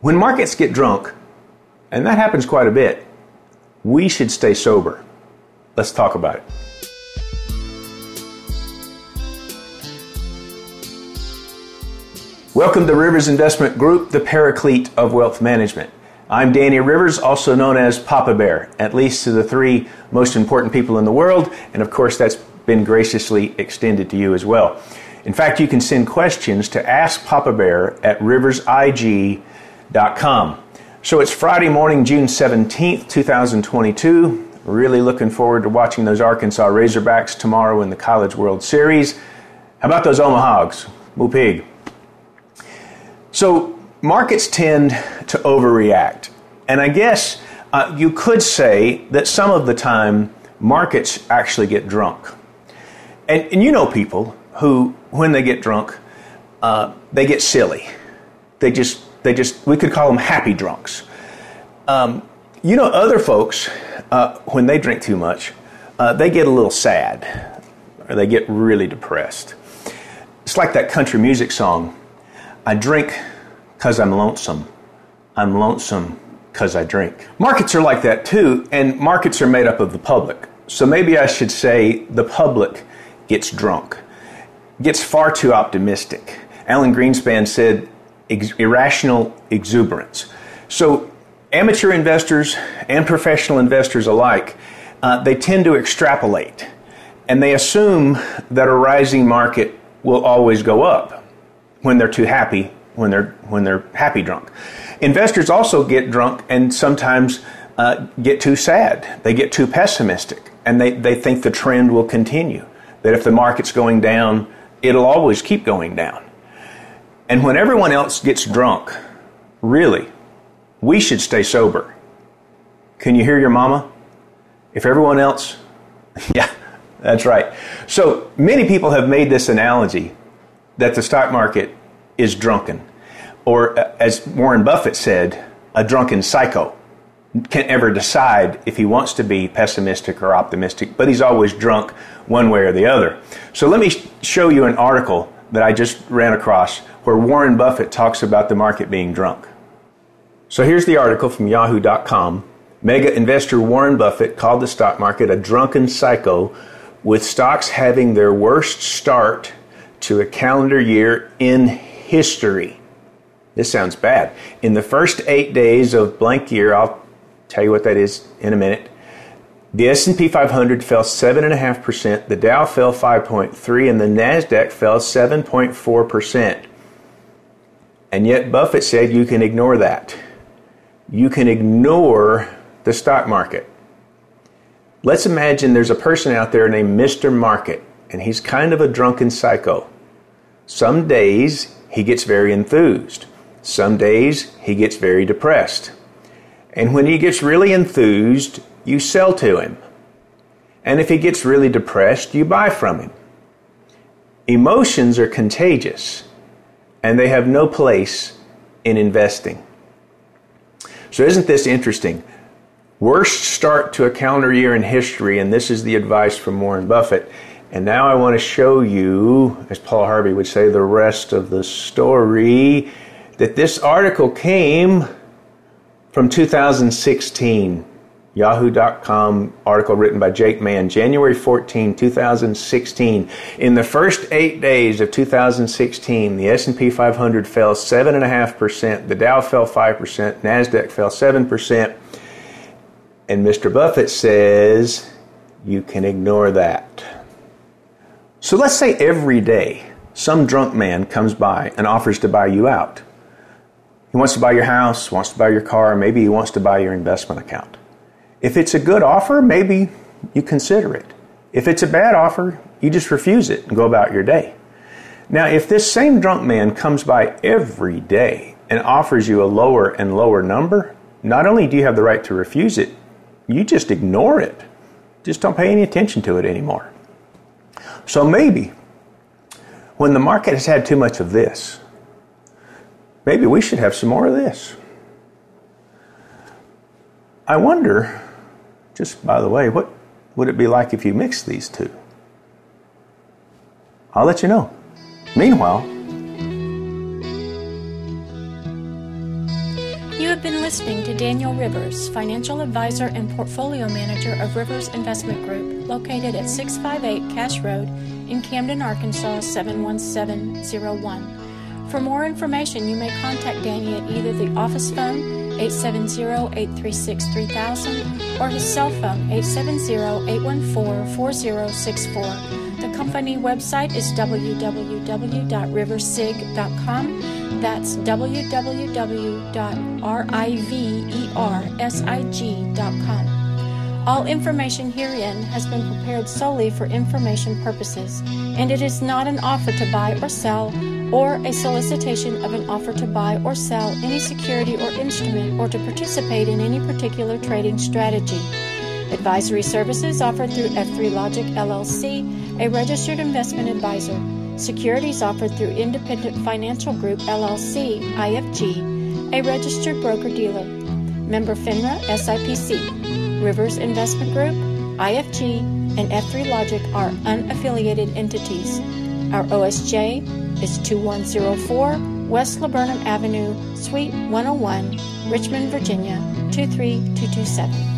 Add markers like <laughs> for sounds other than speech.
When markets get drunk, and that happens quite a bit, we should stay sober. Let's talk about it. Welcome to Rivers Investment Group, the paraclete of wealth management. I'm Danny Rivers, also known as Papa Bear, at least to the three most important people in the world, and of course, that's been graciously extended to you as well. In fact, you can send questions to Ask Papa Bear at riversig.com. So it's Friday morning, June 17th, 2022. Really looking forward to watching those Arkansas Razorbacks tomorrow in the College World Series. How about those Omahogs? Moo pig. So markets tend to overreact. And I guess uh, you could say that some of the time markets actually get drunk. And, and you know people who, when they get drunk, uh, they get silly. They just, they just, we could call them happy drunks. Um, you know, other folks, uh, when they drink too much, uh, they get a little sad or they get really depressed. It's like that country music song I drink because I'm lonesome. I'm lonesome because I drink. Markets are like that too, and markets are made up of the public. So maybe I should say the public gets drunk, gets far too optimistic. Alan Greenspan said ex- irrational exuberance. So amateur investors and professional investors alike, uh, they tend to extrapolate and they assume that a rising market will always go up when they're too happy when they're when they're happy drunk. Investors also get drunk and sometimes uh, get too sad. They get too pessimistic, and they, they think the trend will continue. That if the market's going down, it'll always keep going down. And when everyone else gets drunk, really, we should stay sober. Can you hear your mama? If everyone else, <laughs> yeah, that's right. So many people have made this analogy that the stock market is drunken. Or, uh, as Warren Buffett said, a drunken psycho can't ever decide if he wants to be pessimistic or optimistic, but he's always drunk one way or the other. So let me show you an article that I just ran across where Warren Buffett talks about the market being drunk. So here's the article from yahoo.com. Mega investor Warren Buffett called the stock market a drunken psycho with stocks having their worst start to a calendar year in history. This sounds bad. In the first eight days of blank year, I'll tell you what that is in a minute. The S&P 500 fell 7.5%, the Dow fell 5.3 and the Nasdaq fell 7.4%. And yet Buffett said you can ignore that. You can ignore the stock market. Let's imagine there's a person out there named Mr. Market and he's kind of a drunken psycho. Some days he gets very enthused. Some days he gets very depressed. And when he gets really enthused, you sell to him. And if he gets really depressed, you buy from him. Emotions are contagious, and they have no place in investing. So, isn't this interesting? Worst start to a calendar year in history, and this is the advice from Warren Buffett, and now I want to show you, as Paul Harvey would say, the rest of the story that this article came from 2016. Yahoo.com article written by Jake Mann, January 14, 2016. In the first eight days of 2016, the S&P 500 fell 7.5%, the Dow fell 5%, NASDAQ fell 7%, and Mr. Buffett says you can ignore that. So let's say every day some drunk man comes by and offers to buy you out. He wants to buy your house, wants to buy your car, maybe he wants to buy your investment account. If it's a good offer, maybe you consider it. If it's a bad offer, you just refuse it and go about your day. Now, if this same drunk man comes by every day and offers you a lower and lower number, not only do you have the right to refuse it, you just ignore it. Just don't pay any attention to it anymore. So maybe when the market has had too much of this, maybe we should have some more of this. I wonder, just by the way, what would it be like if you mix these two? I'll let you know. Meanwhile, you have been listening to Daniel Rivers, financial advisor and portfolio manager of Rivers Investment Group, located at 658 Cash Road in Camden, Arkansas 71701. For more information, you may contact Danny at either the office phone 870-836-3000 or his cell phone 870-814-4064. The company website is www.riversig.com. That's www.riversig.com. All information herein has been prepared solely for information purposes, and it is not an offer to buy or sell or a solicitation of an offer to buy or sell any security or instrument or to participate in any particular trading strategy. Advisory services offered through F3 Logic LLC, a registered investment advisor. Securities offered through Independent Financial Group LLC, IFG, a registered broker dealer. Member FINRA SIPC. Rivers Investment Group, IFG, and F3 Logic are unaffiliated entities. Our OSJ is 2104 West Laburnum Avenue, Suite 101, Richmond, Virginia 23227.